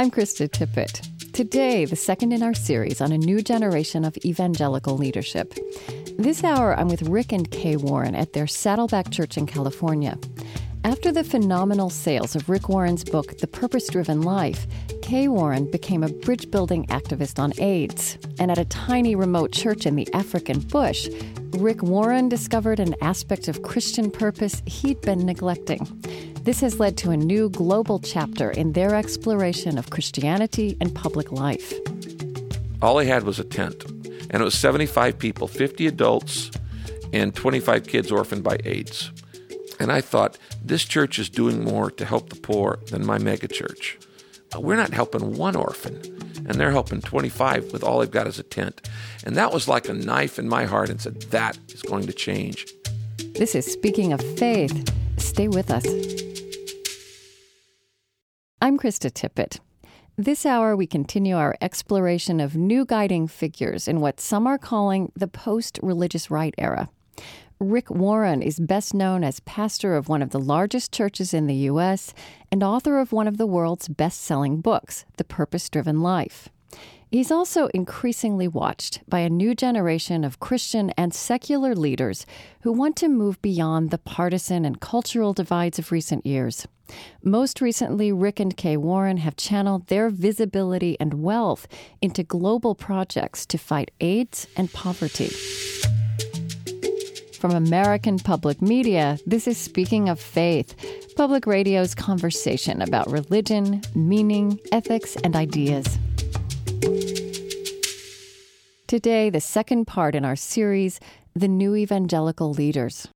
I'm Krista Tippett. Today, the second in our series on a new generation of evangelical leadership. This hour, I'm with Rick and Kay Warren at their Saddleback Church in California. After the phenomenal sales of Rick Warren's book, The Purpose Driven Life, Kay Warren became a bridge building activist on AIDS. And at a tiny remote church in the African bush, Rick Warren discovered an aspect of Christian purpose he'd been neglecting. This has led to a new global chapter in their exploration of Christianity and public life. All I had was a tent, and it was 75 people 50 adults and 25 kids orphaned by AIDS. And I thought, this church is doing more to help the poor than my megachurch. We're not helping one orphan, and they're helping 25 with all they've got as a tent. And that was like a knife in my heart and said, that is going to change. This is Speaking of Faith. Stay with us. I'm Krista Tippett. This hour, we continue our exploration of new guiding figures in what some are calling the post religious right era. Rick Warren is best known as pastor of one of the largest churches in the U.S. and author of one of the world's best selling books, The Purpose Driven Life. He's also increasingly watched by a new generation of Christian and secular leaders who want to move beyond the partisan and cultural divides of recent years. Most recently, Rick and Kay Warren have channeled their visibility and wealth into global projects to fight AIDS and poverty. From American Public Media, this is Speaking of Faith, public radio's conversation about religion, meaning, ethics, and ideas. Today, the second part in our series, The New Evangelical Leaders.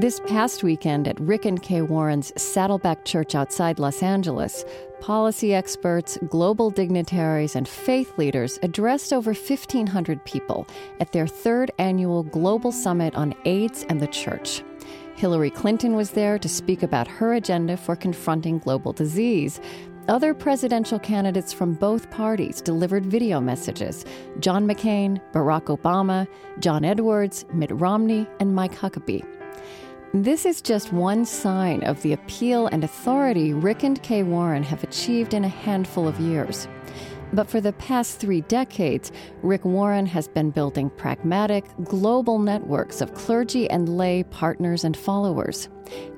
This past weekend at Rick and Kay Warren's Saddleback Church outside Los Angeles, policy experts, global dignitaries, and faith leaders addressed over 1,500 people at their third annual Global Summit on AIDS and the Church. Hillary Clinton was there to speak about her agenda for confronting global disease. Other presidential candidates from both parties delivered video messages John McCain, Barack Obama, John Edwards, Mitt Romney, and Mike Huckabee. This is just one sign of the appeal and authority Rick and Kay Warren have achieved in a handful of years. But for the past three decades, Rick Warren has been building pragmatic, global networks of clergy and lay partners and followers.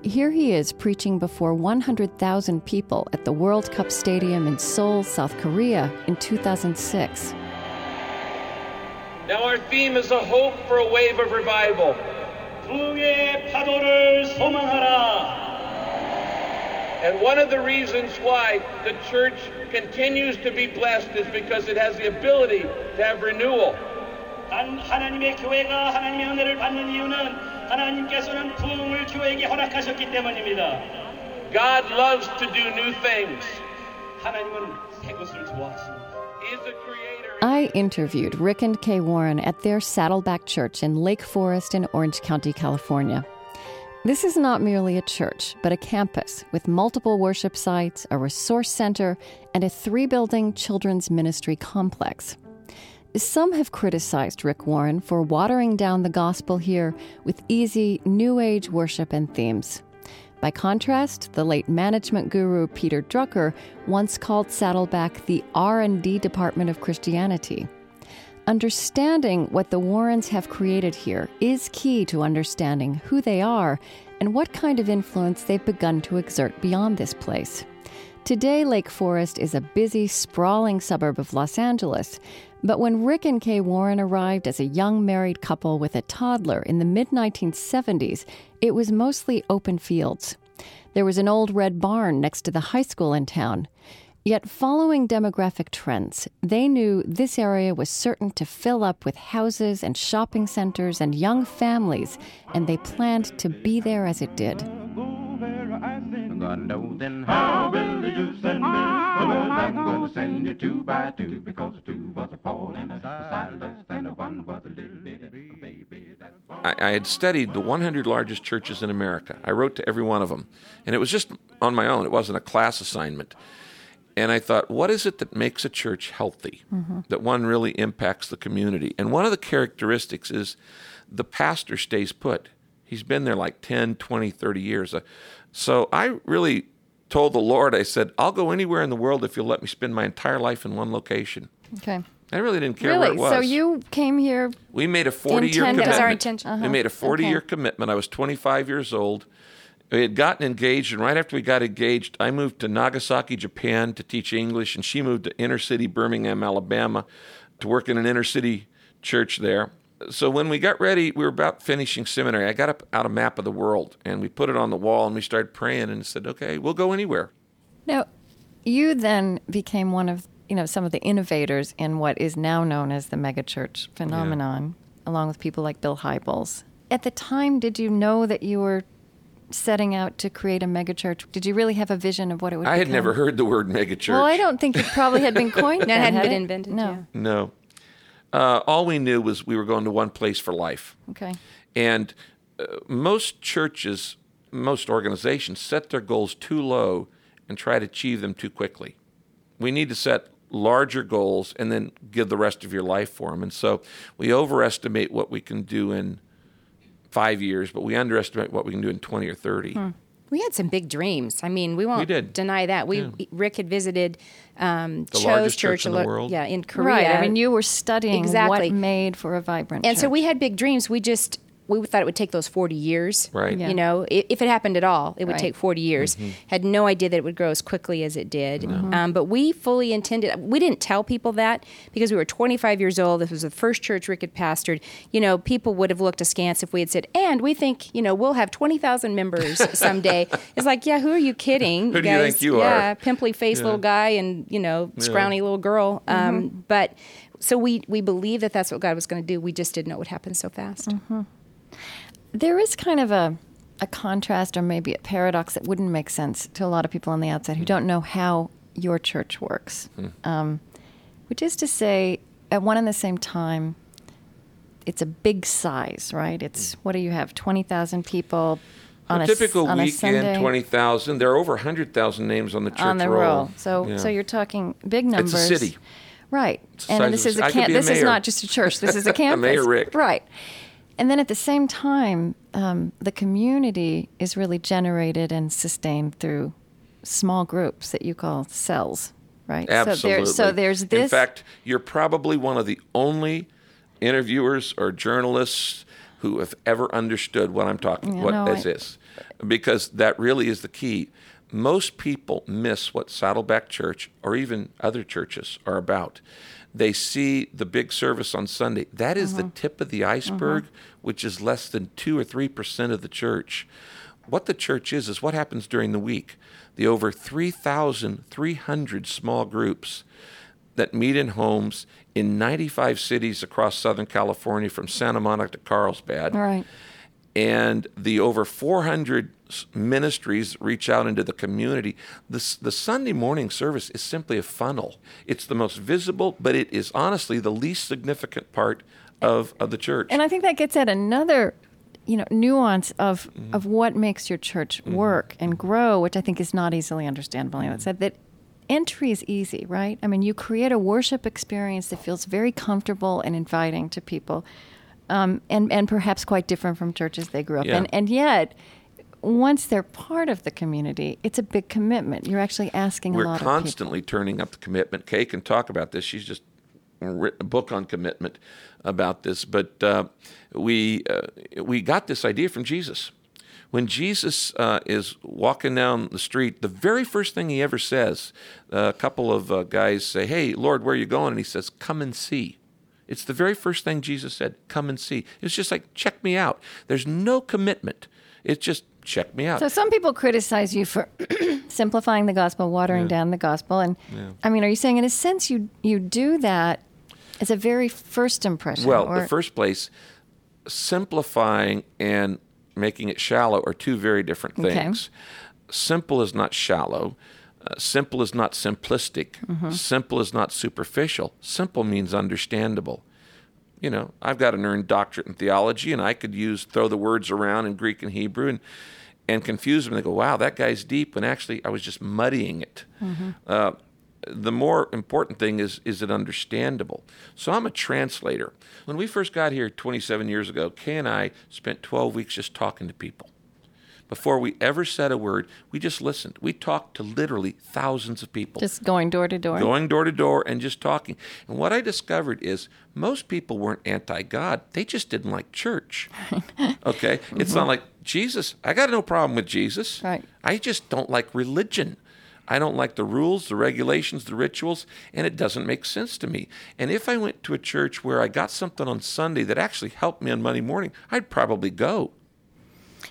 Here he is preaching before 100,000 people at the World Cup Stadium in Seoul, South Korea in 2006. Now, our theme is a hope for a wave of revival. 파도를 소망하라. And one of the reasons why the church continues to be blessed is because it has the ability to have renewal. 단 하나님의 교회가 하나님의 은혜를 받는 이유는 하나님께서는 부흥을 교회에게 허락하셨기 때문입니다. God loves to do new things. 하나님은 새 것을 좋아하십니다. I interviewed Rick and Kay Warren at their Saddleback Church in Lake Forest in Orange County, California. This is not merely a church, but a campus with multiple worship sites, a resource center, and a three building children's ministry complex. Some have criticized Rick Warren for watering down the gospel here with easy new age worship and themes. By contrast, the late management guru Peter Drucker once called Saddleback the R&D department of Christianity. Understanding what the Warrens have created here is key to understanding who they are and what kind of influence they've begun to exert beyond this place. Today, Lake Forest is a busy, sprawling suburb of Los Angeles. But when Rick and Kay Warren arrived as a young married couple with a toddler in the mid 1970s, it was mostly open fields. There was an old red barn next to the high school in town. Yet, following demographic trends, they knew this area was certain to fill up with houses and shopping centers and young families, and they planned to be there as it did. I'm gonna send you two by two because two was a Paul and a Silas and one was a little bitty baby. I, I had studied the 100 largest churches in America. I wrote to every one of them. And it was just on my own, it wasn't a class assignment. And I thought, what is it that makes a church healthy? Mm-hmm. That one really impacts the community? And one of the characteristics is the pastor stays put. He's been there like 10, 20, 30 years. Uh, so I really told the Lord, I said, I'll go anywhere in the world if you'll let me spend my entire life in one location. Okay. I really didn't care where it was. So you came here. We made a 40 year commitment. That was our intention. Uh-huh. We made a 40 year commitment. I was 25 years old. We had gotten engaged, and right after we got engaged, I moved to Nagasaki, Japan to teach English, and she moved to inner city Birmingham, Alabama to work in an inner city church there. So when we got ready, we were about finishing seminary. I got up out a map of the world, and we put it on the wall, and we started praying, and said, okay, we'll go anywhere. Now, you then became one of you know some of the innovators in what is now known as the megachurch phenomenon, along with people like Bill Hybels. At the time, did you know that you were setting out to create a megachurch? Did you really have a vision of what it would? Be? I had never heard the word megachurch. Well, I don't think it probably had been coined. That then, hadn't had been it? invented, No. yeah. No. Uh, all we knew was we were going to one place for life. Okay. And uh, most churches, most organizations set their goals too low and try to achieve them too quickly. We need to set larger goals and then give the rest of your life for them. And so we overestimate what we can do in five years, but we underestimate what we can do in 20 or 30. We had some big dreams. I mean, we won't did. deny that. We Rick had visited um, The Cho's largest church, church in the lo- world. Yeah, in Korea. Right. I mean, you were studying Exactly. what made for a vibrant. and so we had big dreams. We just we thought it would take those 40 years. Right. Yeah. You know, i- if it happened at all, it would Right. take 40 years. Had no idea that it would grow as quickly as it did. Um, but we fully intended, we didn't tell people that because we were 25 years old. This was the first church Rick had pastored. You know, people would have looked askance if we had said, and we think, you know, we'll have 20,000 members someday. it's like, yeah, who are you kidding? Who do you think you are? yeah, pimply faced little guy and, you know, scrawny little girl. Um, but so we, we believe that that's what God was going to do. We just didn't know it would happen so fast. There is kind of a, a contrast or maybe a paradox that wouldn't make sense to a lot of people on the outside who hmm. don't know how your church works. Hmm. Um, which is to say, at one and the same time, it's a big size, right? It's hmm. what do you have? Twenty thousand people on a typical on weekend, Sunday 20,000. There are over 100,000 names on the church on the roll. roll. So, Yeah. so you're talking big numbers. It's a city. right? It's And this is a, could camp. a This is not just a church. This is a campus. Mayor Rick. Right. And then at the same time, um, the community is really generated and sustained through small groups that you call cells, right? Absolutely. So, there, so there's this. In fact, you're probably one of the only interviewers or journalists who have ever understood what I'm talking Yeah, what no, this I- is, because that really is the key. Most people miss what Saddleback Church or even other churches are about. They see the big service on Sunday. That is Uh-huh. the tip of the iceberg, which is less than two or three percent of the church. What the church is is what happens during the week. The over 3,300 small groups that meet in homes in 95 cities across Southern California, from Santa Monica to Carlsbad, right. and the over 400 s- ministries reach out into the community. The, the Sunday morning service is simply a funnel. It's the most visible, but it is honestly the least significant part of, of the church. And I think that gets at another, you know, nuance of Mm-hmm. of what makes your church work and grow, which I think is not easily understandable. It said that entry is easy, right? I mean, you create a worship experience that feels very comfortable and inviting to people, um, and and perhaps quite different from churches they grew up Yeah. in, and yet. Once they're part of the community, it's a big commitment. You're actually asking a lot. of We're constantly turning up the commitment. Kay can talk about this. She's just written a book on commitment about this. But uh, we uh, we got this idea from Jesus. When Jesus uh, is walking down the street, the very first thing he ever says, a couple of uh, guys say, "Hey, Lord, where are you going?" And he says, "Come and see." It's the very first thing Jesus said, "Come and see." It's just like, "Check me out." There's no commitment. It's just check me out. So some people criticize you for simplifying the gospel, watering down the gospel, and I mean, are you saying in a sense you you do that as a very first impression? Well, or, the first place, simplifying and making it shallow are two very different Okay. things. Simple is not shallow. Uh, simple is not simplistic. Mm-hmm. Simple is not superficial. Simple means understandable. You know, I've got an earned doctorate in theology, and I could use throw the words around in Greek and Hebrew and and confuse them. They go, "Wow, that guy's deep," when actually I was just muddying it. Mm-hmm. Uh, the more important thing is is it understandable. So I'm a translator. When we first got here 27 years ago, Kay and I spent 12 weeks just talking to people. Before we ever said a word, we just listened. We talked to literally thousands of people. Just going door to door. Going door to door and just talking. And what I discovered is most people weren't anti God, they just didn't like church. okay? It's not mm-hmm. like Jesus, I got no problem with Jesus. Right. I just don't like religion. I don't like the rules, the regulations, the rituals, and it doesn't make sense to me. And if I went to a church where I got something on Sunday that actually helped me on Monday morning, I'd probably go.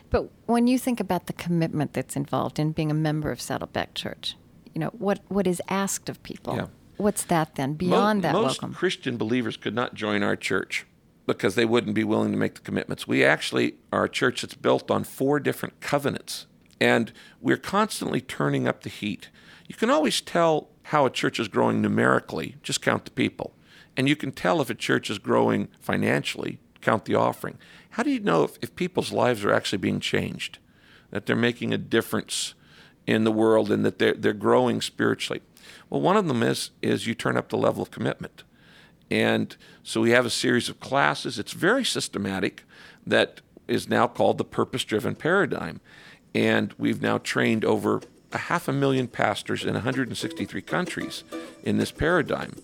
But when you think about the commitment that's involved in being a member of Saddleback Church, you know, what, what is asked of people? Yeah. What's that then beyond Mo- that most welcome? Christian believers could not join our church because they wouldn't be willing to make the commitments. We actually are a church that's built on four different covenants, and we're constantly turning up the heat. You can always tell how a church is growing numerically, just count the people. And you can tell if a church is growing financially, count the offering. How do you know if, if people's lives are actually being changed, that they're making a difference in the world and that they're, they're growing spiritually? Well, one of them is, is you turn up the level of commitment. And so we have a series of classes. It's very systematic that is now called the purpose driven paradigm. And we've now trained over a half a million pastors in 163 countries in this paradigm.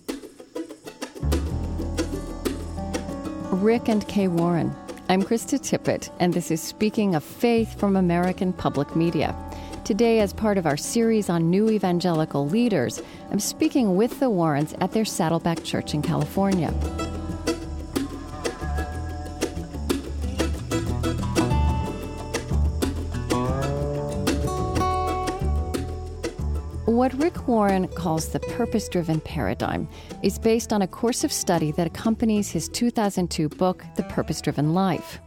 Rick and Kay Warren. I'm Krista Tippett, and this is Speaking of Faith from American Public Media. Today, as part of our series on new evangelical leaders, I'm speaking with the Warrens at their Saddleback Church in California. What Rick Warren calls the purpose driven paradigm is based on a course of study that accompanies his 2002 book, The Purpose Driven Life.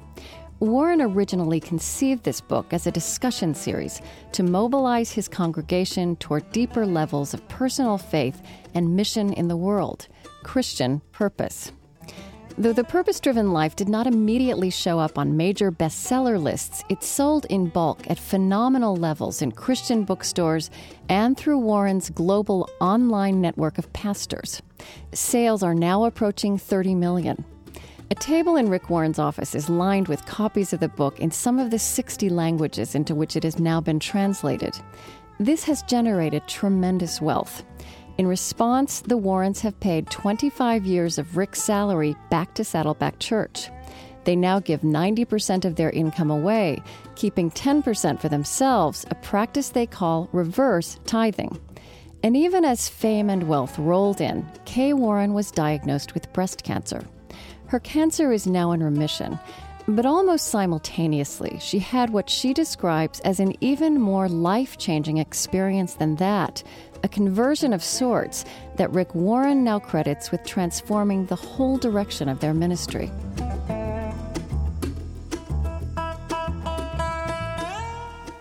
Warren originally conceived this book as a discussion series to mobilize his congregation toward deeper levels of personal faith and mission in the world Christian purpose. Though The Purpose Driven Life did not immediately show up on major bestseller lists, it sold in bulk at phenomenal levels in Christian bookstores and through Warren's global online network of pastors. Sales are now approaching 30 million. A table in Rick Warren's office is lined with copies of the book in some of the 60 languages into which it has now been translated. This has generated tremendous wealth. In response, the Warrens have paid 25 years of Rick's salary back to Saddleback Church. They now give 90% of their income away, keeping 10% for themselves, a practice they call reverse tithing. And even as fame and wealth rolled in, Kay Warren was diagnosed with breast cancer. Her cancer is now in remission, but almost simultaneously, she had what she describes as an even more life changing experience than that a conversion of sorts that Rick Warren now credits with transforming the whole direction of their ministry.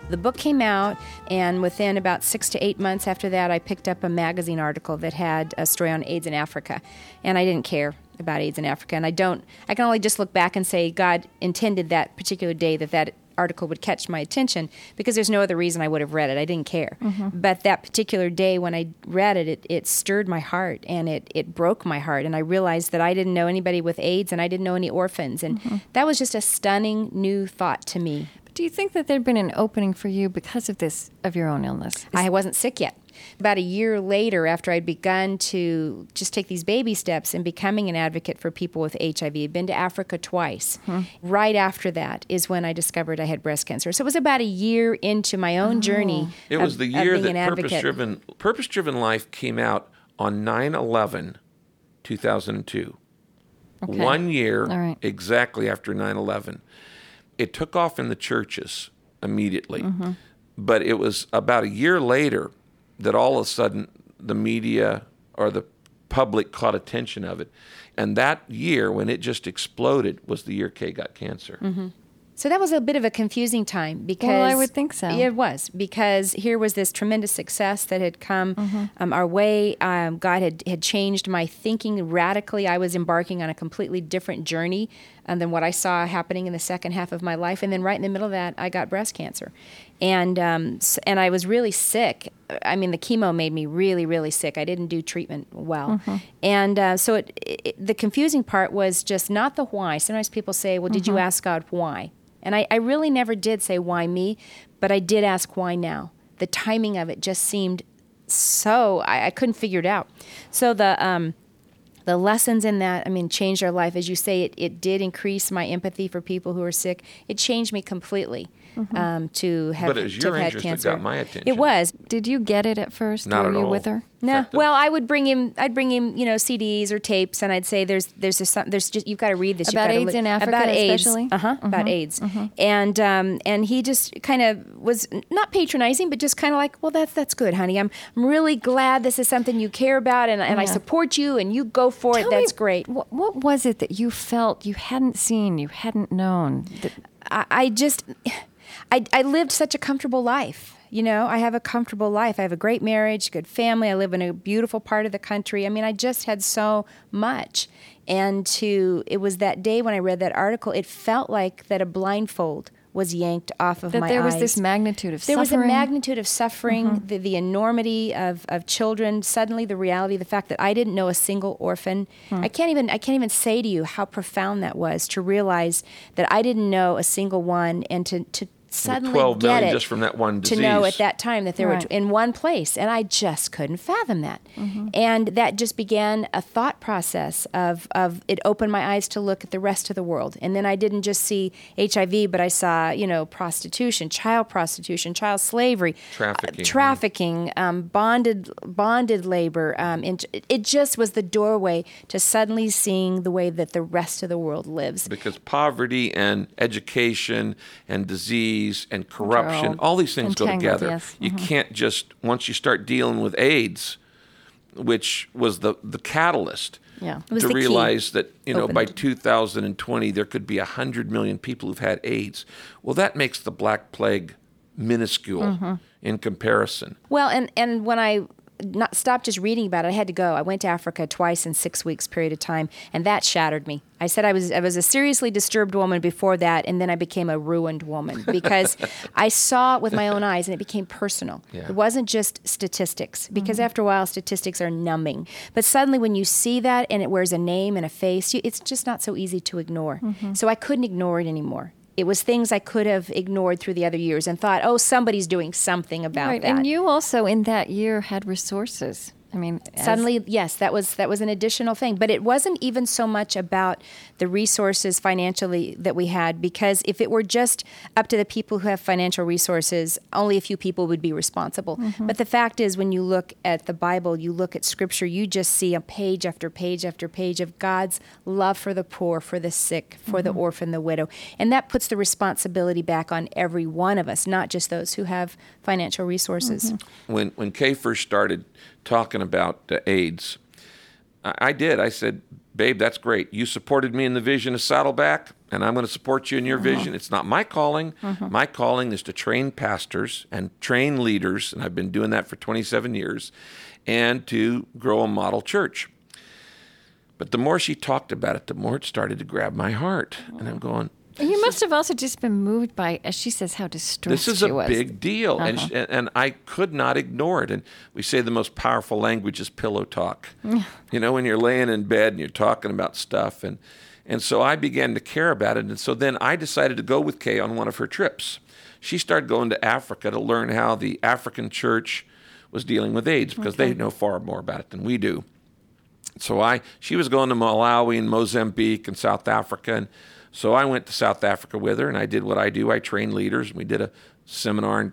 The book came out, and within about six to eight months after that, I picked up a magazine article that had a story on AIDS in Africa, and I didn't care about AIDS in Africa. And I don't, I can only just look back and say God intended that particular day that that article would catch my attention because there's no other reason I would have read it. I didn't care. Mm-hmm. But that particular day when I read it, it, it stirred my heart and it, it broke my heart. And I realized that I didn't know anybody with AIDS and I didn't know any orphans. And mm-hmm. that was just a stunning new thought to me. But Do you think that there'd been an opening for you because of this, of your own illness? I wasn't sick yet. About a year later, after I'd begun to just take these baby steps in becoming an advocate for people with HIV, I'd been to Africa twice. Right after that is when I discovered I had breast cancer. So it was about a year into my own journey. It of- was the year that. Purpose Driven Purpose Driven Life came out on 9/11 2002. Okay. One year All right. exactly after 9/11. It took off in the churches immediately. Mm-hmm. But it was about a year later that all of a sudden the media or the public caught attention of it. And that year when it just exploded was the year Kay got cancer. So that was a bit of a confusing time because Well, I would think so. It was because here was this tremendous success that had come Mm-hmm. um, our way. Um, God had had changed my thinking radically. I was embarking on a completely different journey and than what I saw happening in the second half of my life. And then right in the middle of that, I got breast cancer, and um, and I was really sick. I mean, the chemo made me really, really sick. I didn't do treatment well, and uh, so it, it, the confusing part was just not the why. Sometimes people say, "Well, did you ask God why?" And I, I really never did say why me, but I did ask why now. The timing of it just seemed so I, I couldn't figure it out. So the um, the lessons in that, I mean, changed our life. As you say, it, it did increase my empathy for people who are sick. It changed me completely um, to have, But it was to your have had interest that cancer. got my attention. It was. Did you get it at first? Not Were at you all. with her? No, fact, well, I would bring him. I'd bring him, you know, CDs or tapes, and I'd say, "There's, there's just some, there's just you've got to read this You've About AIDS look- in Africa about AIDS, especially? uh huh, about AIDS." And um, and he just kind of was not patronizing, but just kind of like, "Well, that's that's good, honey. I'm I'm really glad this is something you care about, and and I support you, and you go for it. That's me, great." What, what was it that you felt you hadn't seen, you hadn't known? That, I, I just, I, I lived such a comfortable life. You know, I have a comfortable life. I have a great marriage, good family. I live in a beautiful part of the country. I mean, I just had so much. And to, it was that day when I read that article, it felt like that a blindfold was yanked off of that my there was eyes. this magnitude of suffering. There was a magnitude of suffering, the, the enormity of, of children. Suddenly, the reality, the fact that I didn't know a single orphan. Hmm. I can't even I can't even say to you how profound that was to realize that I didn't know a single one, and to to suddenly 12 get million it just from that one disease. to know at that time that they Right. were in one place, and I just couldn't fathom that. Mm-hmm. And that just began a thought process of of it opened my eyes to look at the rest of the world, and then I didn't just see HIV, but I saw you know prostitution, child prostitution, child slavery, Trafficking. uh, trafficking, um, bonded bonded labor. Um, and it just was the doorway to suddenly seeing the way that the rest of the world lives. because poverty and education and disease and corruption, all all these things go together. yes. You can't just once you start dealing with AIDS, which was the the catalyst. Yeah. To the key. realize that you know by 2020 there could be 100 million people who've had AIDS. Well, that makes the Black Plague minuscule Mm-hmm. in comparison. Well, and and when I not stopped just reading about it, I had to go. I went to Africa twice in six weeks period of time, and that shattered me. I said I was I was a seriously disturbed woman before that, and then I became a ruined woman because I saw it with my own eyes, and it became personal. Yeah. It wasn't just statistics, because mm-hmm. after a while, statistics are numbing. But suddenly, when you see that and it wears a name and a face, you, it's just not so easy to ignore. Mm-hmm. So I couldn't ignore it anymore. It was things I could have ignored through the other years and thought, oh, somebody's doing something about Right, that. and you also in that year had resources. I mean, as- Suddenly, yes, that was that was an additional thing. But it wasn't even so much about the resources financially that we had, because if it were just up to the people who have financial resources, only a few people would be responsible. Mm-hmm. But the fact is, when you look at the Bible, you look at Scripture, you just see a page after page after page of God's love for the poor, for the sick, for the mm-hmm. orphan, the widow, and that puts the responsibility back on every one of us, not just those who have financial resources. Mm-hmm. when when Kay first started talking about uh, AIDS, I, I did. I said, "Babe, that's great. You supported me in the vision of Saddleback, and I'm going to support you in your vision. It's not my calling. My calling is to train pastors and train leaders, and I've been doing that for 27 years, and to grow a model church." But the more she talked about it, the more it started to grab my heart, and I'm going. You must have also just been moved by, as she says, how distressed she was. This is a was. big deal, and uh-huh. sh and, and I could not ignore it. And we say the most powerful language is pillow talk. you know, when you're laying in bed and you're talking about stuff, and and so I began to care about it. And so then I decided to go with Kay on one of her trips. She started going to Africa to learn how the African church was dealing with AIDS because they know far more about it than we do. So I, she was going to Malawi and Mozambique and South Africa, and so I went to South Africa with her, and I did what I do. I trained leaders, and we did a seminar and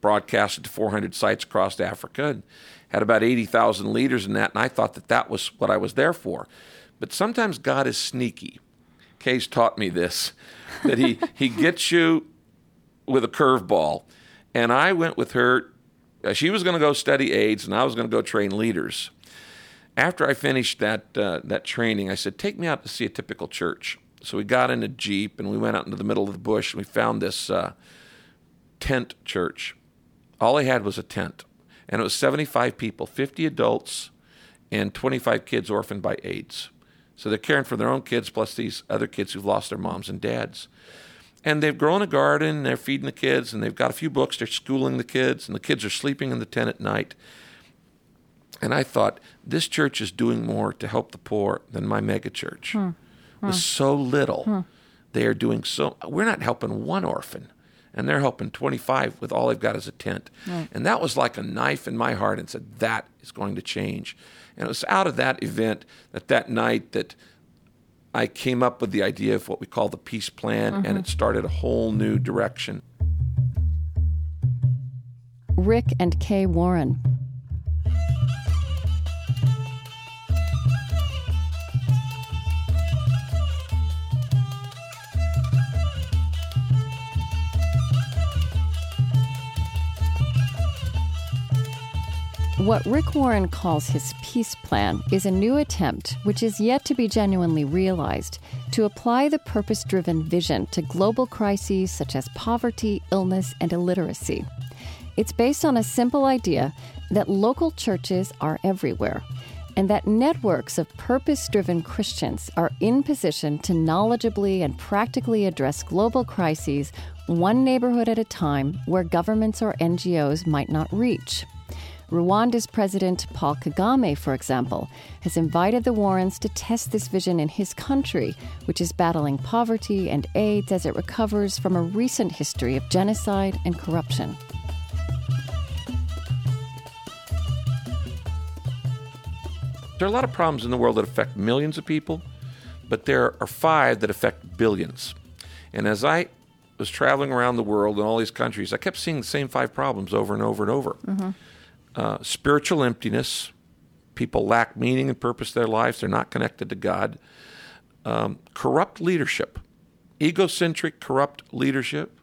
broadcasted to 400 sites across Africa, and had about 80,000 leaders in that. And I thought that that was what I was there for. But sometimes God is sneaky. Kay's taught me this, that he he gets you with a curveball, and I went with her. uh, She was going to go study AIDS, and I was going to go train leaders after I finished that uh, that training, I said, "Take me out to see a typical church." So we got in a jeep and we went out into the middle of the bush and we found this uh, tent church. All they had was a tent, and it was 75 people, 50 adults, and 25 kids orphaned by AIDS. So they're caring for their own kids plus these other kids who've lost their moms and dads. And they've grown a garden, and they're feeding the kids, and they've got a few books, they're schooling the kids, and the kids are sleeping in the tent at night. And I thought, this church is doing more to help the poor than my megachurch. Hmm. With so little, hmm. they are doing so. We're not helping one orphan, and they're helping 25 with all they've got as a tent. Right. And that was like a knife in my heart and said, that is going to change. And it was out of that event that that night that I came up with the idea of what we call the peace plan, mm-hmm. and it started a whole new direction. Rick and Kay Warren. What Rick Warren calls his peace plan is a new attempt, which is yet to be genuinely realized, to apply the purpose driven vision to global crises such as poverty, illness, and illiteracy. It's based on a simple idea that local churches are everywhere and that networks of purpose driven Christians are in position to knowledgeably and practically address global crises one neighborhood at a time where governments or NGOs might not reach. Rwanda's President Paul Kagame, for example, has invited the Warrens to test this vision in his country, which is battling poverty and AIDS as it recovers from a recent history of genocide and corruption. There are a lot of problems in the world that affect millions of people, but there are five that affect billions. And as I was traveling around the world in all these countries, I kept seeing the same five problems over and over and over. Mm-hmm uh, spiritual emptiness. People lack meaning and purpose in their lives. They're not connected to God. Um, corrupt leadership, egocentric, corrupt leadership,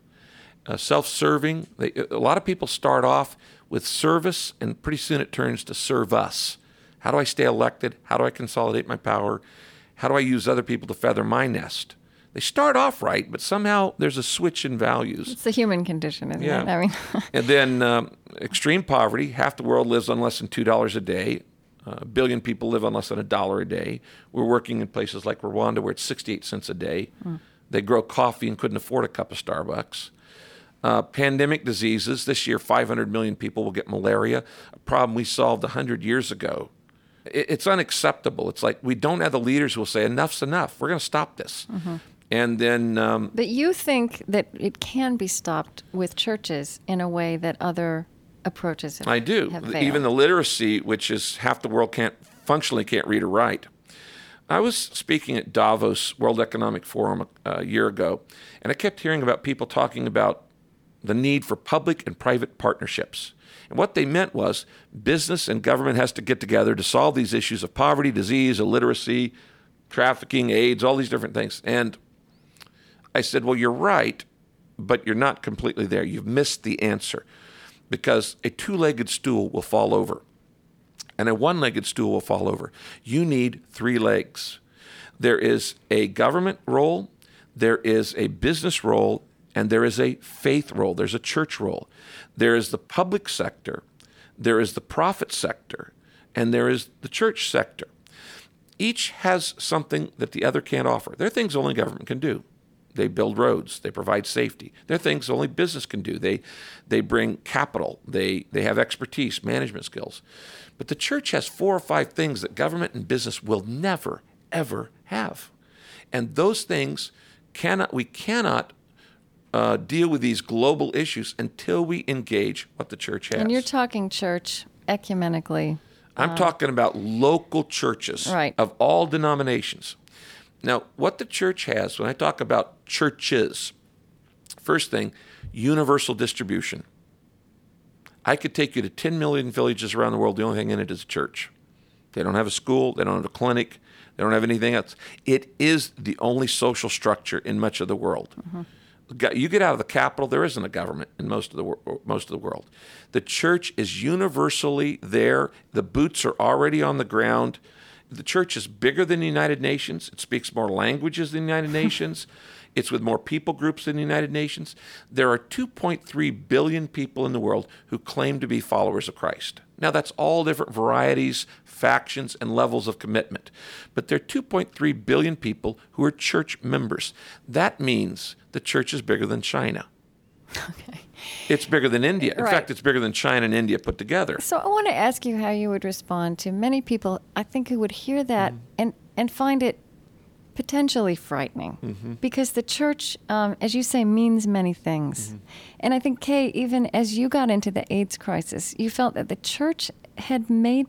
uh, self serving. A lot of people start off with service, and pretty soon it turns to serve us. How do I stay elected? How do I consolidate my power? How do I use other people to feather my nest? They start off right, but somehow there's a switch in values. It's the human condition, isn't yeah. it? I mean, and then um, extreme poverty. Half the world lives on less than two dollars a day. Uh, a billion people live on less than a dollar a day. We're working in places like Rwanda where it's 68 cents a day. Mm. They grow coffee and couldn't afford a cup of Starbucks. Uh, pandemic diseases. This year, 500 million people will get malaria, a problem we solved 100 years ago. It, it's unacceptable. It's like we don't have the leaders who will say, enough's enough. We're going to stop this. Mm-hmm. And then. Um, but you think that it can be stopped with churches in a way that other approaches have, I do. Have Even the literacy, which is half the world can't functionally can't read or write. I was speaking at Davos World Economic Forum a, a year ago, and I kept hearing about people talking about the need for public and private partnerships. And what they meant was business and government has to get together to solve these issues of poverty, disease, illiteracy, trafficking, AIDS, all these different things. And I said, Well, you're right, but you're not completely there. You've missed the answer because a two legged stool will fall over and a one legged stool will fall over. You need three legs. There is a government role, there is a business role, and there is a faith role. There's a church role. There is the public sector, there is the profit sector, and there is the church sector. Each has something that the other can't offer. There are things only government can do. They build roads. They provide safety. They're things only business can do. They, they bring capital. They, they have expertise, management skills. But the church has four or five things that government and business will never, ever have. And those things cannot, we cannot uh, deal with these global issues until we engage what the church has. And you're talking church ecumenically. I'm uh, talking about local churches right. of all denominations. Now, what the church has, when I talk about churches, first thing, universal distribution. I could take you to 10 million villages around the world. The only thing in it is a church. They don't have a school, they don't have a clinic, they don't have anything else. It is the only social structure in much of the world. Mm-hmm. You get out of the capital, there isn't a government in most of the most of the world. The church is universally there. The boots are already on the ground. The church is bigger than the United Nations. It speaks more languages than the United Nations. It's with more people groups than the United Nations. There are 2.3 billion people in the world who claim to be followers of Christ. Now, that's all different varieties, factions, and levels of commitment. But there are 2.3 billion people who are church members. That means the church is bigger than China. Okay. It's bigger than India. In Right. fact, it's bigger than China and India put together. So I want to ask you how you would respond to many people, I think, who would hear that mm-hmm. and, and find it potentially frightening mm-hmm. because the church, um, as you say, means many things. Mm-hmm. And I think, Kay, even as you got into the AIDS crisis, you felt that the church had made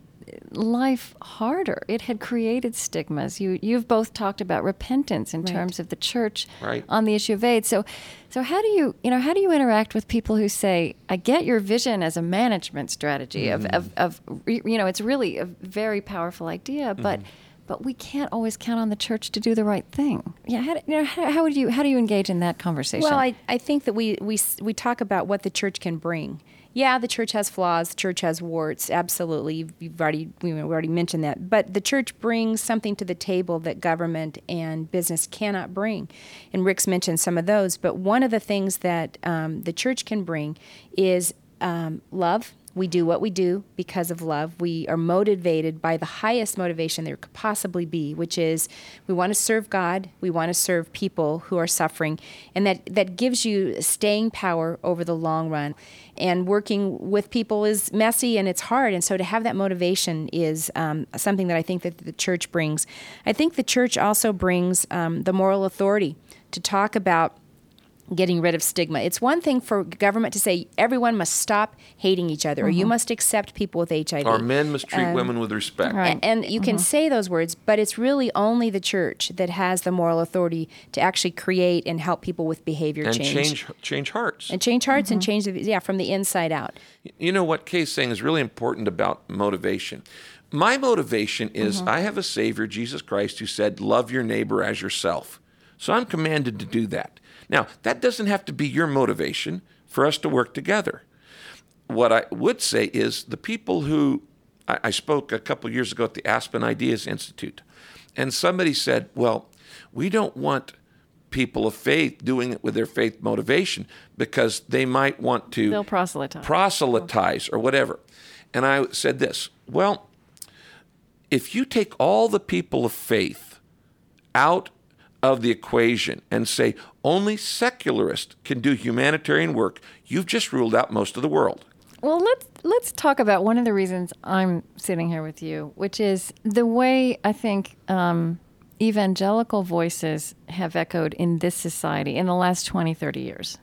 life harder. It had created stigmas. You you've both talked about repentance in terms of the church Right. on the issue of AIDS. So so how do you you know how do you interact with people who say I get your vision as a management strategy of, mm. of of you know it's really a very powerful idea, mm-hmm. but but we can't always count on the church to do the right thing. Yeah, how, do- you know, how, how would you how do you engage in that conversation? Well, I, I think that we, we, we talk about what the church can bring. Yeah, the church has flaws. The church has warts. Absolutely, you've, already we already mentioned that. But the church brings something to the table that government and business cannot bring. And Rick's mentioned some of those. But one of the things that um, the church can bring is um, love. We do what we do because of love. We are motivated by the highest motivation there could possibly be, which is we want to serve God, we want to serve people who are suffering, and that, that gives you staying power over the long run. And working with people is messy and it's hard, and so to have that motivation is um, something that I think that the church brings. I think the church also brings um, the moral authority to talk about getting rid of stigma. It's one thing for government to say everyone must stop hating each other, or you mm-hmm. must accept people with HIV. or men must treat um, women with respect. Right. A- And you can mm-hmm. say those words, but it's really only the church that has the moral authority to actually create and help people with behavior And change. change change hearts. and change hearts and mm-hmm. change the yeah from the inside out. You know what Kay's saying is really important about motivation. My motivation is I have a Savior, Jesus Christ, who said, Love your neighbor as yourself. So I'm commanded to do that. Now, that doesn't have to be your motivation for us to work together. What I would say is the people who I, I spoke a couple years ago at the Aspen Ideas Institute, and somebody said, Well, we don't want people of faith doing it with their faith motivation because they might want to They'll proselytize. proselytize or whatever. And I said this well, if you take all the people of faith out of the equation and say only secularists can do humanitarian work, you've just ruled out most of the world. Well, let's let's talk about one of the reasons I'm sitting here with you, which is the way I think um, evangelical voices have echoed in this society in the last 20, 30 years.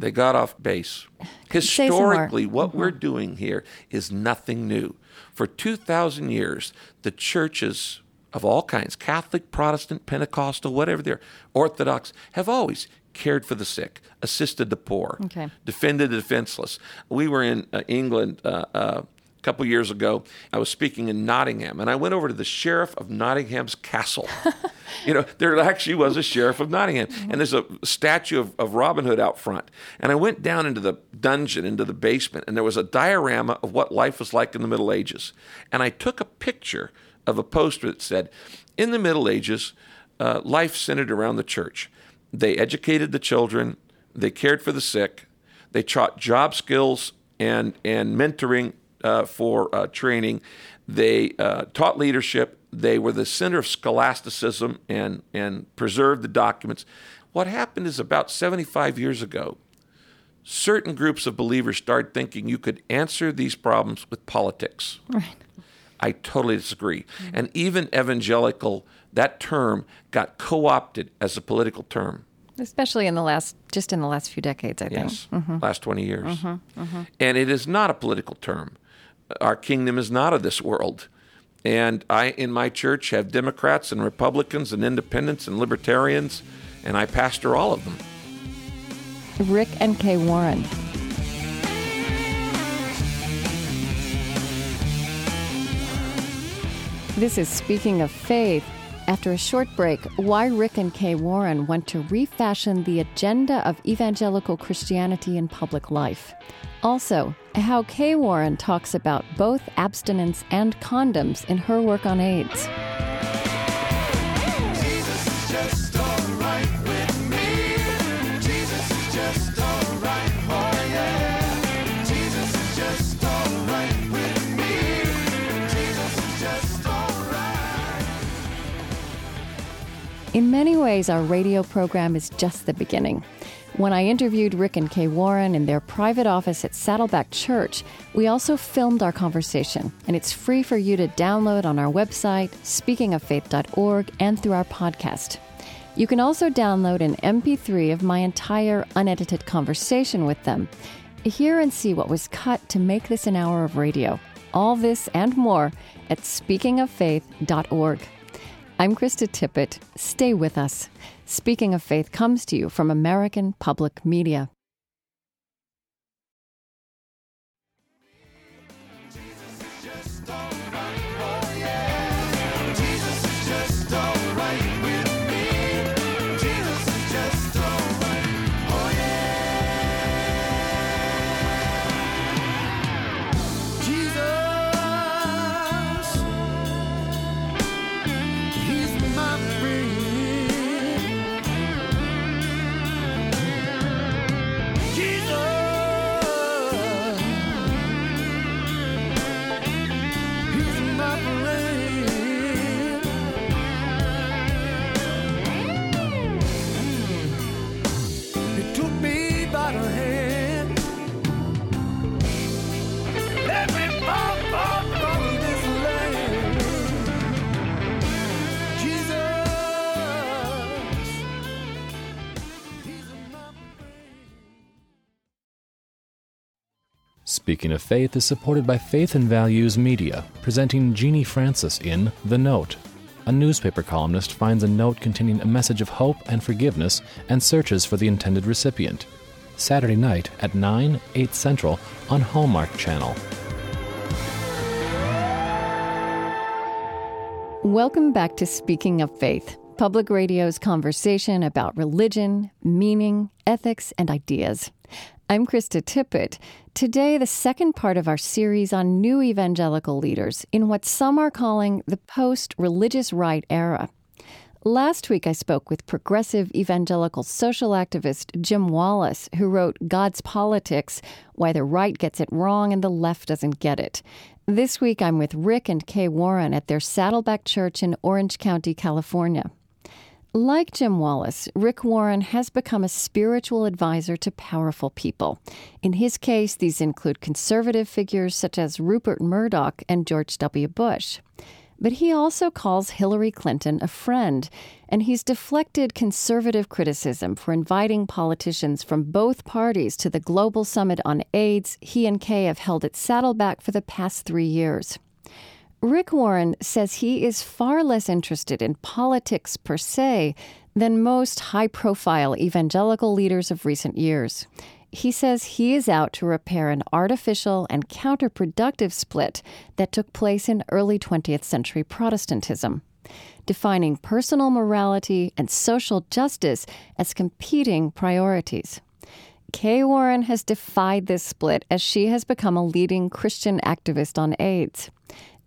they got off base. Say some more. Historically, what we're doing here is nothing new. For 2,000 years, the churches of all kinds Catholic, Protestant, Pentecostal, whatever they're, Orthodox have always cared for the sick, assisted the poor, Okay. defended the defenseless. We were in uh, England uh, uh, a couple years ago. I was speaking in Nottingham, and I went over to the sheriff of Nottingham's castle. you know, there actually was a sheriff of Nottingham, and there's a statue of, of Robin Hood out front. And I went down into the dungeon, into the basement, and there was a diorama of what life was like in the Middle Ages. And I took a picture of a poster that said, In the Middle Ages, uh, life centered around the church. They educated the children, they cared for the sick, they taught job skills and, and mentoring uh, for uh, training, they uh, taught leadership, they were the center of scholasticism and, and preserved the documents. What happened is about 75 years ago, certain groups of believers started thinking you could answer these problems with politics. Right. I totally disagree. Mm-hmm. And even evangelical, that term got co opted as a political term. Especially in the last, just in the last few decades, I think. Yes, mm-hmm. last 20 years. Mm-hmm. And it is not a political term. Uh, our kingdom is not of this world. And I, in my church, have Democrats and Republicans and independents and libertarians, and I pastor all of them. Rick and Kay Warren. This is Speaking of Faith. After a short break, why Rick and Kay Warren want to refashion the agenda of evangelical Christianity in public life. Also, how Kay Warren talks about both abstinence and condoms in her work on AIDS. In many ways, our radio program is just the beginning. When I interviewed Rick and Kay Warren in their private office at Saddleback Church, we also filmed our conversation, and it's free for you to download on our website, speakingoffaith.org, and through our podcast. You can also download an MP3 of my entire unedited conversation with them. Hear and see what was cut to make this an hour of radio. All this and more at speakingoffaith.org. I'm Krista Tippett. Stay with us. Speaking of Faith comes to you from American Public Media. Speaking of Faith is supported by Faith and Values Media, presenting Genie Francis in The Note. A newspaper columnist finds a note containing a message of hope and forgiveness and searches for the intended recipient. Saturday night at 9, 8 Central on Hallmark Channel. Welcome back to Speaking of Faith, public radio's conversation about religion, meaning, ethics, and ideas. I'm Krista Tippett. Today, the second part of our series on new evangelical leaders in what some are calling the post religious right era. Last week, I spoke with progressive evangelical social activist Jim Wallis, who wrote God's Politics Why the Right Gets It Wrong and the Left Doesn't Get It. This week, I'm with Rick and Kay Warren at their Saddleback Church in Orange County, California. Like Jim Wallis, Rick Warren has become a spiritual advisor to powerful people. In his case, these include conservative figures such as Rupert Murdoch and George W. Bush. But he also calls Hillary Clinton a friend, and he's deflected conservative criticism for inviting politicians from both parties to the Global Summit on AIDS he and Kay have held at Saddleback for the past three years. Rick Warren says he is far less interested in politics per se than most high profile evangelical leaders of recent years. He says he is out to repair an artificial and counterproductive split that took place in early 20th century Protestantism, defining personal morality and social justice as competing priorities. Kay Warren has defied this split as she has become a leading Christian activist on AIDS.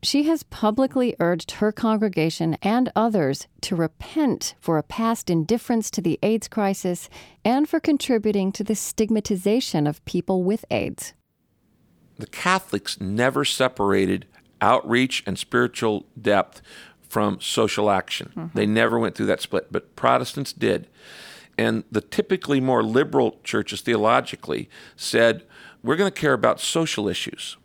She has publicly urged her congregation and others to repent for a past indifference to the AIDS crisis and for contributing to the stigmatization of people with AIDS. the Catholics never separated outreach and spiritual depth from social action. Mm-hmm. They never went through that split, but Protestants did. And the typically more liberal churches theologically said, we're going to care about social issues.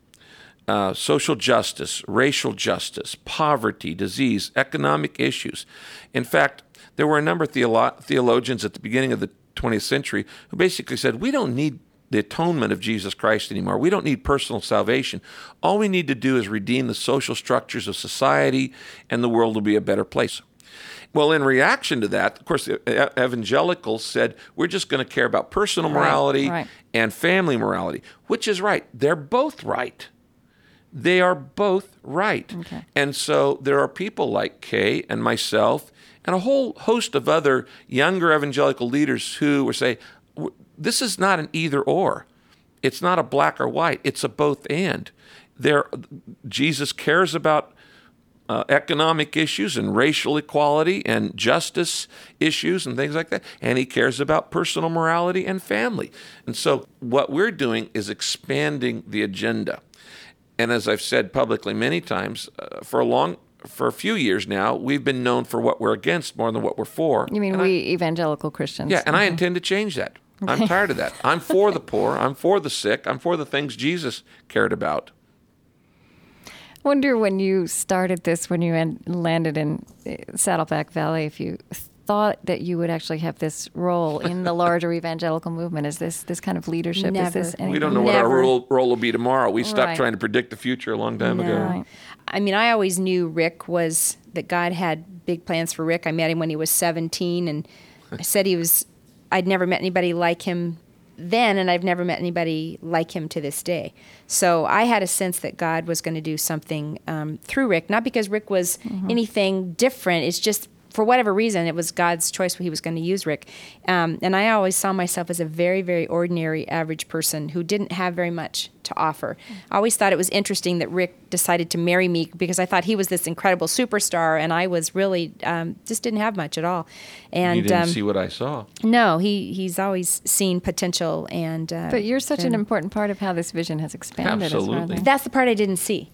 Uh, social justice, racial justice, poverty, disease, economic issues. In fact, there were a number of theolo- theologians at the beginning of the 20th century who basically said, we don't need the atonement of Jesus Christ anymore. We don't need personal salvation. All we need to do is redeem the social structures of society, and the world will be a better place. Well, in reaction to that, of course, the evangelicals said, we're just going to care about personal morality right. and family morality, which is right. They're both right. They are both right. And so there are people like Kay and myself and a whole host of other younger evangelical leaders who were say, this is not an either or. It's not a black or white. It's a both and. There, Jesus cares about uh, economic issues and racial equality and justice issues and things like that. And he cares about personal morality and family. And so what we're doing is expanding the agenda. And as I've said publicly many times, uh, for a long for a few years now, we've been known for what we're against more than what we're for. You mean And I- we evangelical Christians? yeah, and I intend to change that. I'm tired of that. I'm for the poor. I'm for the sick. I'm for the things Jesus cared about. I wonder when you started this, when you landed in uh, Saddleback Valley, if you thought that you would actually have this role in the larger evangelical movement. Is this this kind of leadership? Is this Never. We don't know what our role, role will be tomorrow. We stopped Right. trying to predict the future a long time ago. Right. I mean, I always knew Rick was that God had big plans for Rick. I met him when he was 17, and I said he was. I'd never met anybody like him then, and I've never met anybody like him to this day. So I had a sense that God was going to do something um, through Rick, not because Rick was anything different. It's just for whatever reason, it was God's choice. He was going to use Rick, um, and I always saw myself as a very, very ordinary, average person who didn't have very much to offer. I always thought it was interesting that Rick decided to marry me because I thought he was this incredible superstar, and I was really um, just didn't have much at all. And you didn't um, see what I saw. no, he he's always seen potential, and uh, But you're such an important part of how this vision has expanded. as well, Absolutely. That's the part I didn't see.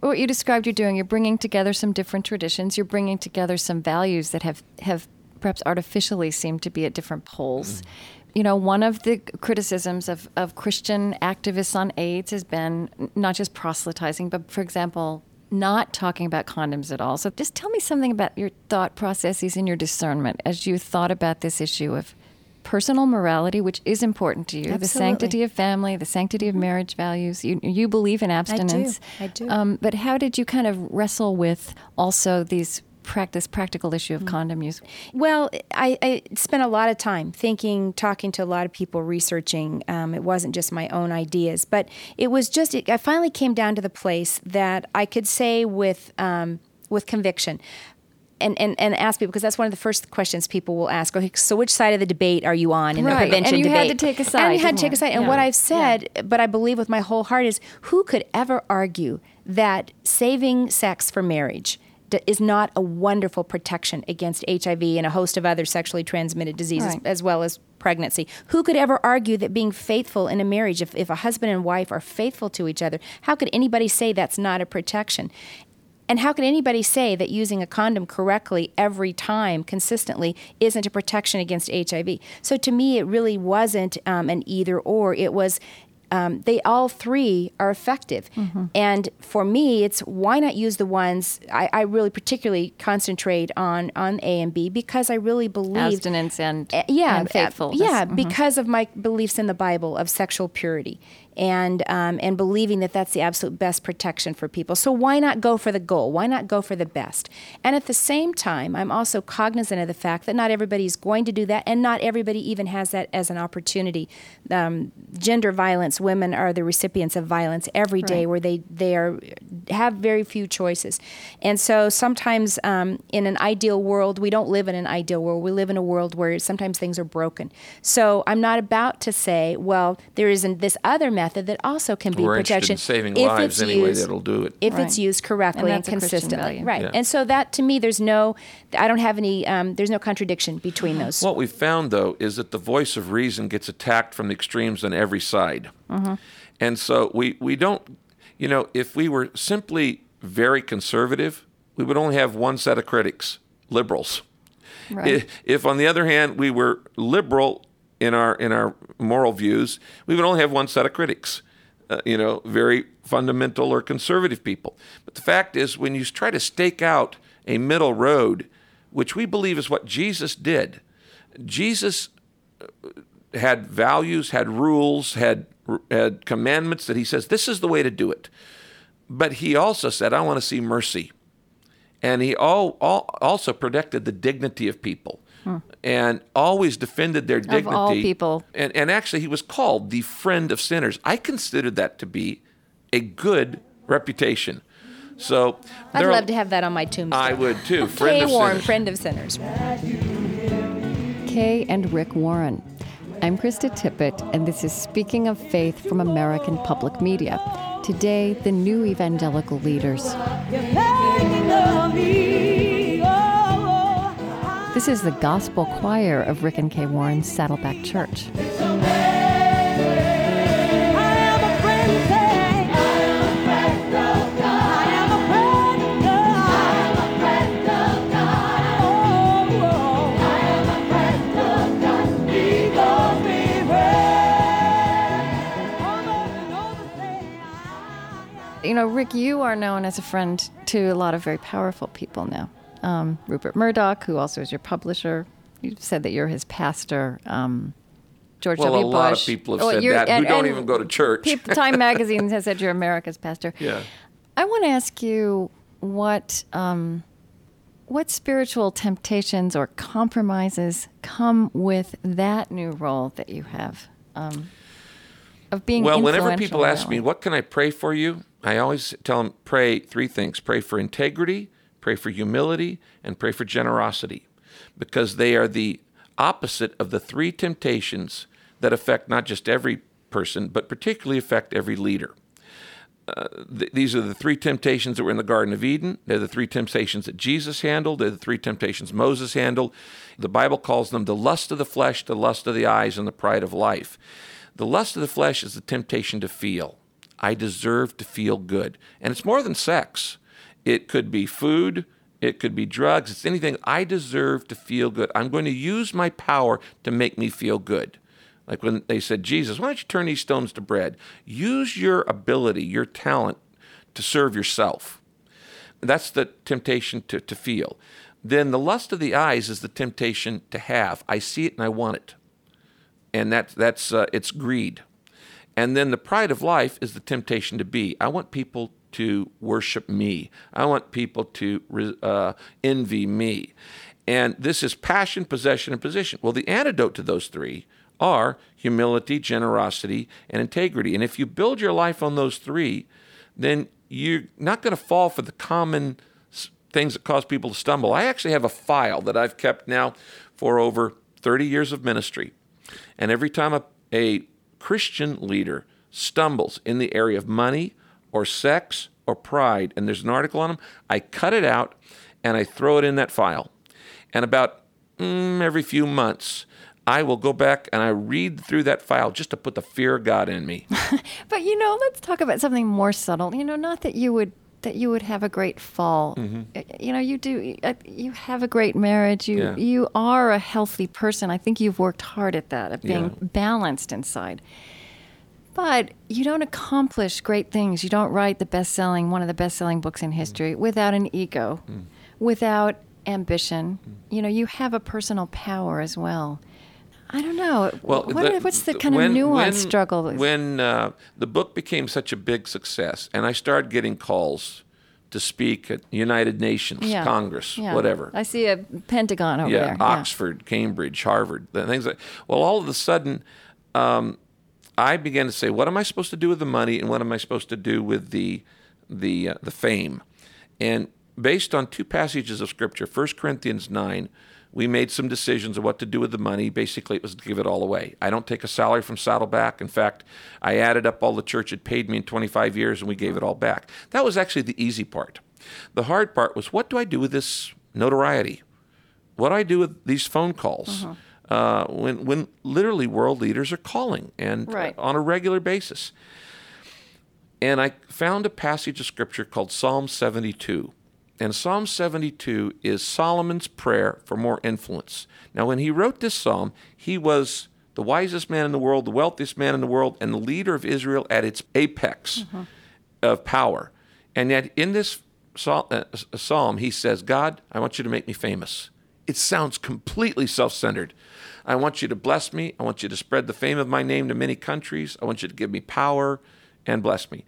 What you described you're doing, you're bringing together some different traditions. You're bringing together some values that have have perhaps artificially seemed to be at different poles. Mm-hmm. You know, one of the criticisms of, of Christian activists on AIDS has been not just proselytizing, but for example, not talking about condoms at all. So just tell me something about your thought processes and your discernment as you thought about this issue of personal morality, which is important to you, the sanctity of family, the sanctity of marriage values. You, you believe in abstinence. I do. I Um, but how did you kind of wrestle with also these practice practical issue Mm. of condom use? Well, I, I spent a lot of time thinking, talking to a lot of people, researching. Um, it wasn't just my own ideas, but it was just. It, I finally came down to the place that I could say with um, with conviction. And, and, and ask people because that's one of the first questions people will ask. Okay, so which side of the debate are you on in Right, the prevention and you debate? had to take a side, And you had to take a side. And Yeah. what I've said, but I believe with my whole heart, is who could ever argue that saving sex for marriage d- is not a wonderful protection against HIV and a host of other sexually transmitted diseases, Right. as well as pregnancy. Who could ever argue that being faithful in a marriage, if, if a husband and wife are faithful to each other, how could anybody say that's not a protection? And how can anybody say that using a condom correctly every time, consistently, isn't a protection against HIV? So to me, it really wasn't um, an either or. It was um, they all three are effective. And for me, it's why not use the ones I, I really particularly concentrate on on A and B because I really believe Abstinence and uh, yeah, and uh, faithfulness. Yeah, Mhm. because of my beliefs in the Bible of sexual purity and um, and believing that that's the absolute best protection for people. So why not go for the goal? Why not go for the best? And at the same time, I'm also cognizant of the fact that not everybody's going to do that, and not everybody even has that as an opportunity. Um, gender violence, women are the recipients of violence every day, Right. where they they are have very few choices, and so sometimes um, in an ideal world, we don't live in an ideal world. We live in a world where sometimes things are broken. So I'm not about to say, well, there isn't this other method that also can be We're protection interested in saving if lives it's anyway used- that'll do it. if Right. it's used correctly And and, that's a consistently, value. right? Yeah. And so that to me, there's no, I don't have any, um, there's no contradiction between those. What we found, though, is that the voice of reason gets attacked from the extremes on every side. And so we, we don't, you know, if we were simply very conservative, we would only have one set of critics liberals. Right. I- If, on the other hand, we were liberal in our, in our moral views, we would only have one set of critics. Uh, you know, very fundamental or conservative people. But the fact is, when you try to stake out a middle road, which we believe is what Jesus did, Jesus had values, had rules, had had commandments that he says this is the way to do it. But he also said, I want to see mercy, and he all, all also protected the dignity of people, and always defended their dignity. Hmm. all people. And and actually, he was called the friend of sinners. I considered that to be a good reputation. So I'd there are- love to have that on my tombstone. I would too. Friend Kay of Warren, sinners. friend of sinners. Kay and Rick Warren. I'm Krista Tippett, and this is Speaking of Faith from American Public Media. Today, the new evangelical leaders. This is the gospel choir of Rick and Kay Warren's Saddleback Church. you know, Rick, you are known as a friend to a lot of very powerful people now. Um, Rupert Murdoch, who also is your publisher, you said that you're his pastor. Um, George Well, W. a Bush. lot of people have Oh, said that who don't even go to church. People, Time Magazine has said you're America's pastor. Yeah. I want to ask you what um, what spiritual temptations or compromises come with that new role that you have um, of being Well, whenever people ask me, what can I pray for you? I always tell them, pray three things pray for integrity, pray for humility, and pray for generosity, because they are the opposite of the three temptations that affect not just every person, but particularly affect every leader. Uh, th- these are the three temptations that were in the Garden of Eden. They're the three temptations that Jesus handled. They're the three temptations Moses handled. The Bible calls them the lust of the flesh, the lust of the eyes, and the pride of life. The lust of the flesh is the temptation to feel. I deserve to feel good. And it's more than sex. It could be food, it could be drugs, it's anything. I deserve to feel good. I'm going to use my power to make me feel good. Like when they said, Jesus, why don't you turn these stones to bread? Use your ability, your talent to serve yourself. That's the temptation to, to feel. Then the lust of the eyes is the temptation to have. I see it and I want it. And that, that's uh, it's greed. And then the pride of life is the temptation to be. I want people to worship me. I want people to uh, envy me. And this is passion, possession, and position. Well, the antidote to those three are humility, generosity, and integrity. And if you build your life on those three, then you're not going to fall for the common things that cause people to stumble. I actually have a file that I've kept now for over 30 years of ministry. And every time a, a Christian leader stumbles in the area of money or sex or pride, and there's an article on them, I cut it out and I throw it in that file. And about mm, every few months, I will go back and I read through that file just to put the fear of God in me. But you know, let's talk about something more subtle. You know, not that you would that you would have a great fall. Mm-hmm. You know, you do. uh, You have a great marriage. You Yeah. you are a healthy person. I think you've worked hard at that, at being Yeah. balanced inside. But you don't accomplish great things. You don't write the best selling, one of the best selling books in history without an ego, Mm. without ambition. You know, you have a personal power as well. I don't know. Well, what are- what's the kind of nuance when- struggle? When uh, the book became such a big success, and I started getting calls to speak at United Nations, Yeah. Congress, Yeah. whatever. I see a Pentagon over yeah, there. Oxford, Cambridge, Harvard, the things like. Well, all of a sudden, um, I began to say, "What am I supposed to do with the money, and what am I supposed to do with the the uh, the fame?" And based on two passages of Scripture, 1 Corinthians nine, we made some decisions of what to do with the money. Basically, it was to give it all away. I don't take a salary from Saddleback. In fact, I added up all the church had paid me in 25 years, and we gave it all back. That was actually the easy part. The hard part was, what do I do with this notoriety? what do I do with these phone calls uh, when when literally world leaders are calling and Right. on a regular basis? And I found a passage of scripture called Psalm 72. And Psalm 72 is Solomon's prayer for more influence. Now, when he wrote this psalm, he was the wisest man in the world, the wealthiest man in the world, and the leader of Israel at its apex of power. And yet, in this uh, psalm, he says, God, I want you to make me famous. It sounds completely self centered. I want you to bless me. I want you to spread the fame of my name to many countries. I want you to give me power and bless me.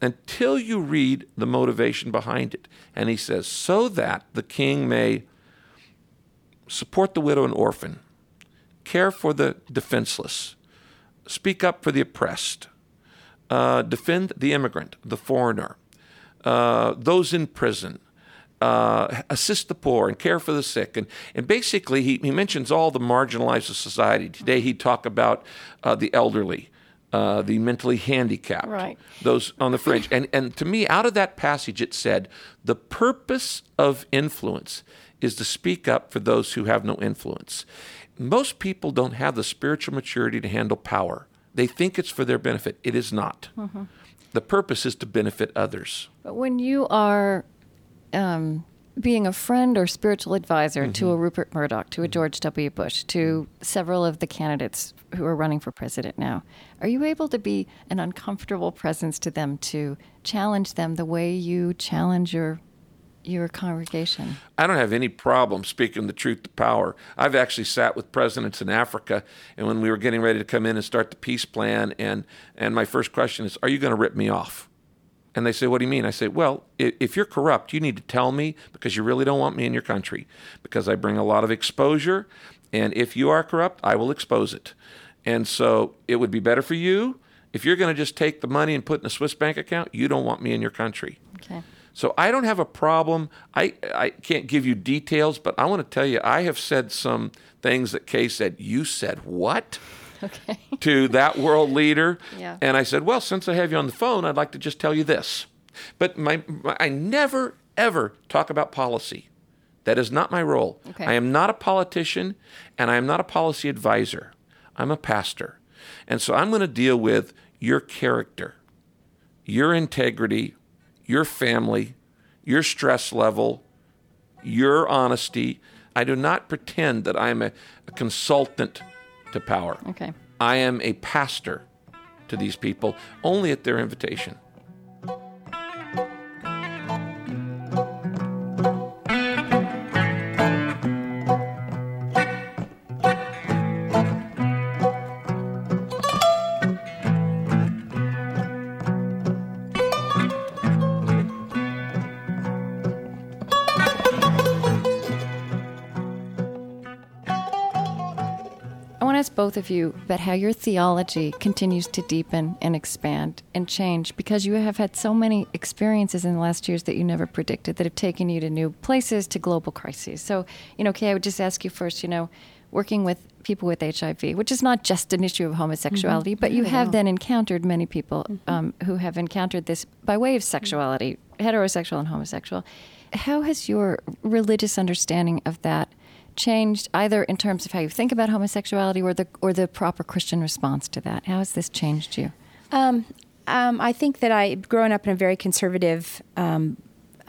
Until you read the motivation behind it. And he says, so that the king may support the widow and orphan, care for the defenseless, speak up for the oppressed, uh, defend the immigrant, the foreigner, uh, those in prison, uh, assist the poor and care for the sick. And, and basically, he, he mentions all the marginalized of society. Today, he'd talk about uh, the elderly. Uh, the mentally handicapped, Right. those on the fringe. And, and to me, out of that passage, it said the purpose of influence is to speak up for those who have no influence. Most people don't have the spiritual maturity to handle power. They think it's for their benefit. It is not. The purpose is to benefit others. But when you are um, being a friend or spiritual advisor to Mm-hmm. a Rupert Murdoch, to a George W. Bush, to several of the candidates who are running for president now, are you able to be an uncomfortable presence to them to challenge them the way you challenge your your congregation? I don't have any problem speaking the truth to power. I've actually sat with presidents in Africa, and when we were getting ready to come in and start the peace plan, and and my first question is, "Are you going to rip me off?" And they say, "What do you mean?" I say, "Well, if you're corrupt, you need to tell me because you really don't want me in your country, because I bring a lot of exposure, and if you are corrupt, I will expose it. And so it would be better for you if you're going to just take the money and put it in a Swiss bank account. You don't want me in your country." Okay. So I don't have a problem. I, I can't give you details, but I want to tell you, I have said some things that Kay said, You said what? Okay. to that world leader. Yeah. And I said, Well, since I have you on the phone, I'd like to just tell you this. But my, my I never, ever talk about policy. That is not my role. Okay. I am not a politician and I am not a policy advisor. I'm a pastor. And so I'm going to deal with your character, your integrity, your family, your stress level, your honesty. I do not pretend that I'm a, a consultant to power. Okay. I am a pastor to these people only at their invitation. Want to ask both of you about how your theology continues to deepen and expand and change because you have had so many experiences in the last years that you never predicted that have taken you to new places, to global crises. So, you know, Kay, I would just ask you first, you know, working with people with HIV, which is not just an issue of homosexuality, but you have then encountered many people um, who have encountered this by way of sexuality, heterosexual and homosexual. How has your religious understanding of that changed, either in terms of how you think about homosexuality or the or the proper Christian response to that? How has this changed you? Um, um, I think that I, growing up in a very conservative, um,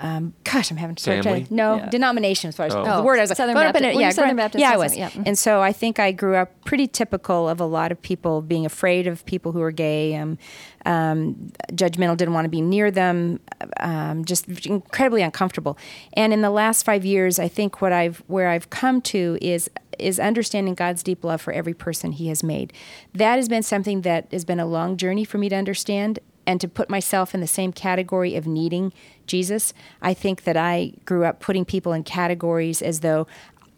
um, gosh, I'm having to start Family? trying- No, Yeah. denomination as far as Oh. the word I was like, Southern growing up in Baptist- a- yeah, Southern growing- Baptist Yeah, I was. Yeah. And so I think I grew up pretty typical of a lot of people being afraid of people who are gay, um, um, judgmental, didn't want to be near them, um, just incredibly uncomfortable. And in the last five years, I think what I've where I've come to is is understanding God's deep love for every person He has made. That has been something that has been a long journey for me to understand and to put myself in the same category of needing Jesus. I think that I grew up putting people in categories as though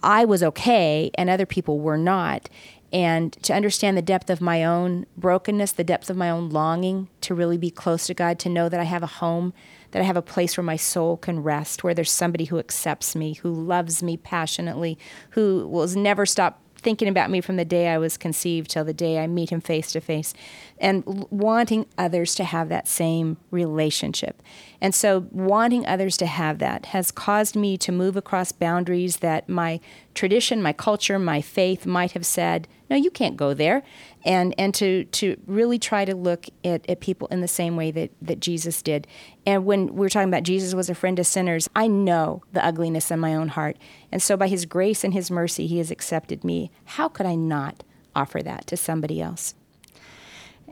I was okay and other people were not. And to understand the depth of my own brokenness, the depth of my own longing to really be close to God, to know that I have a home, that I have a place where my soul can rest, where there's somebody who accepts me, who loves me passionately, who will never stop thinking about me from the day I was conceived till the day I meet him face to face, and wanting others to have that same relationship. And so, wanting others to have that has caused me to move across boundaries that my tradition, my culture, my faith might have said, no, you can't go there. And, and to, to really try to look at, at people in the same way that, that Jesus did. And when we're talking about Jesus was a friend to sinners, I know the ugliness in my own heart. And so, by his grace and his mercy, he has accepted me. How could I not offer that to somebody else?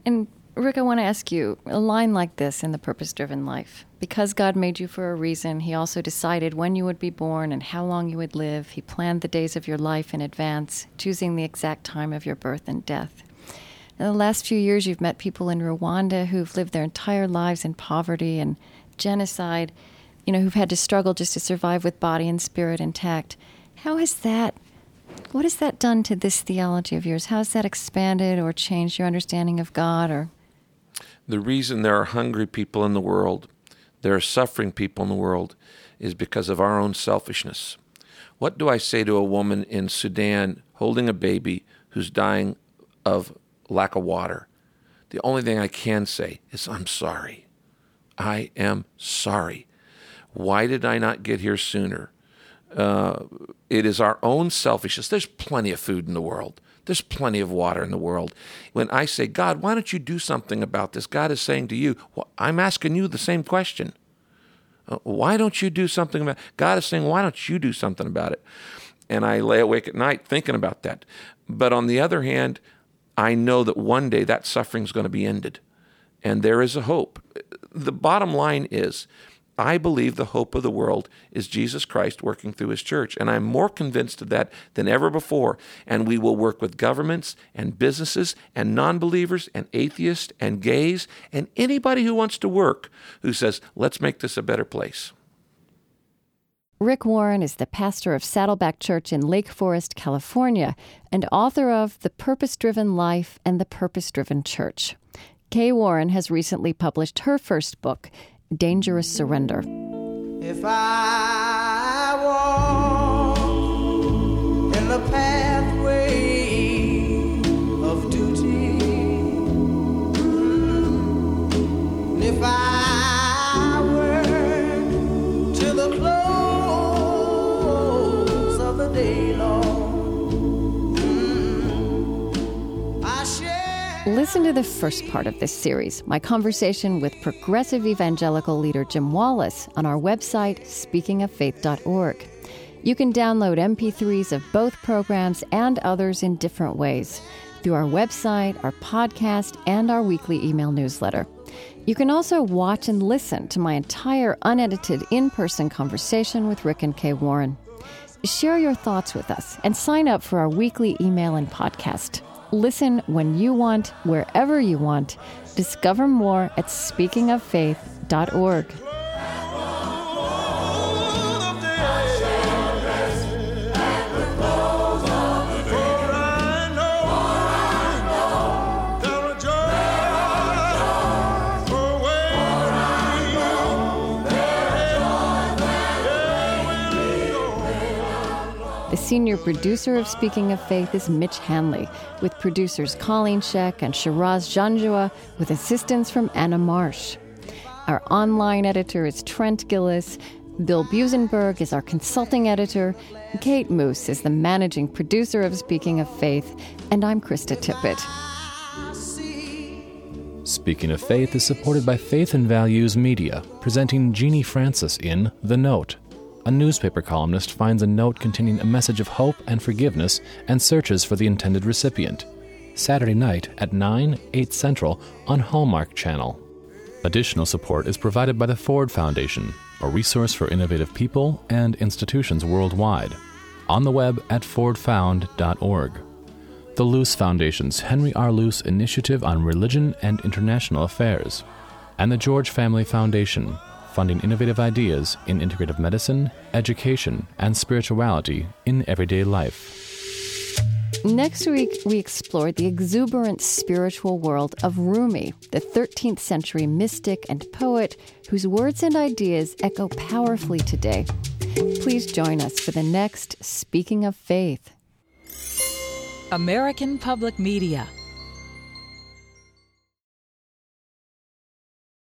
And Rick, I want to ask you a line like this in the purpose driven life. Because God made you for a reason, He also decided when you would be born and how long you would live. He planned the days of your life in advance, choosing the exact time of your birth and death. In the last few years, you've met people in Rwanda who've lived their entire lives in poverty and genocide, you know, who've had to struggle just to survive with body and spirit intact. How has that what has that done to this theology of yours? How has that expanded or changed your understanding of God or The reason there are hungry people in the world, there are suffering people in the world, is because of our own selfishness. What do I say to a woman in Sudan holding a baby who's dying of lack of water? The only thing I can say is, I'm sorry. I am sorry. Why did I not get here sooner? Uh, it is our own selfishness. There's plenty of food in the world. There's plenty of water in the world. When I say, God, why don't you do something about this? God is saying to you, well, I'm asking you the same question. Uh, Why don't you do something about it? God is saying, why don't you do something about it? And I lay awake at night thinking about that. But on the other hand, I know that one day that suffering is going to be ended. And there is a hope. The bottom line is, I believe the hope of the world is Jesus Christ working through his church. And I'm more convinced of that than ever before. And we will work with governments and businesses and non believers and atheists and gays and anybody who wants to work who says, let's make this a better place. Rick Warren is the pastor of Saddleback Church in Lake Forest, California, and author of The Purpose Driven Life and the Purpose Driven Church. Kay Warren has recently published her first book, Dangerous Surrender. If I Listen to the first part of this series, my conversation with progressive evangelical leader Jim Wallis, on our website, speakingoffaith.org. You can download MP3s of both programs and others in different ways through our website, our podcast, and our weekly email newsletter. You can also watch and listen to my entire unedited in person conversation with Rick and Kay Warren. Share your thoughts with us and sign up for our weekly email and podcast. Listen when you want, wherever you want. Discover more at speakingoffaith.org. senior producer of Speaking of Faith is Mitch Hanley, with producers Colleen Scheck and Shiraz Janjua, with assistance from Anna Marsh. Our online editor is Trent Gillis. Bill Buzenberg is our consulting editor. Kate Moos is the managing producer of Speaking of Faith. And I'm Krista Tippett. Speaking of Faith is supported by Faith and Values Media, presenting Genie Francis in The Note. A newspaper columnist finds a note containing a message of hope and forgiveness and searches for the intended recipient. Saturday night at 9, 8 Central on Hallmark Channel. Additional support is provided by the Ford Foundation, a resource for innovative people and institutions worldwide. On the web at fordfound.org. The Luce Foundation's Henry R. Luce Initiative on Religion and International Affairs, and the George Family Foundation, funding innovative ideas in integrative medicine, education, and spirituality in everyday life. Next week, we explore the exuberant spiritual world of Rumi, the 13th century mystic and poet whose words and ideas echo powerfully today. Please join us for the next Speaking of Faith. American Public Media